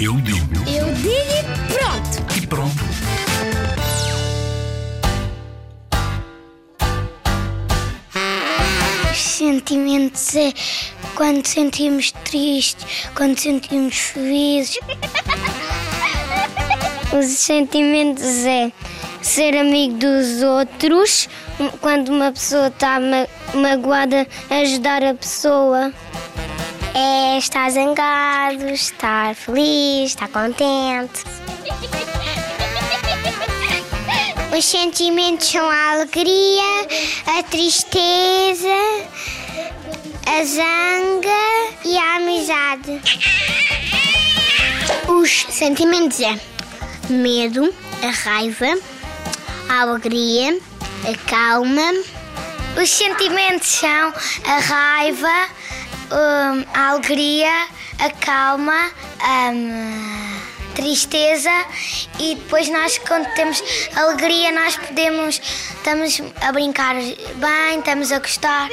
Eu digo Eu digo e pronto. e pronto. Os sentimentos é quando sentimos tristes, quando sentimos felizes. Os sentimentos é ser amigo dos outros, quando uma pessoa está ma magoada, ajudar a pessoa. É estar zangado, estar feliz, estar contente. Os sentimentos são a alegria, a tristeza, a zanga e a amizade. Os sentimentos é medo, a raiva, a alegria, a calma. Os sentimentos são a raiva, hum, a alegria, a calma, hum, tristeza e depois nós quando temos alegria nós podemos estamos a brincar bem, estamos a gostar.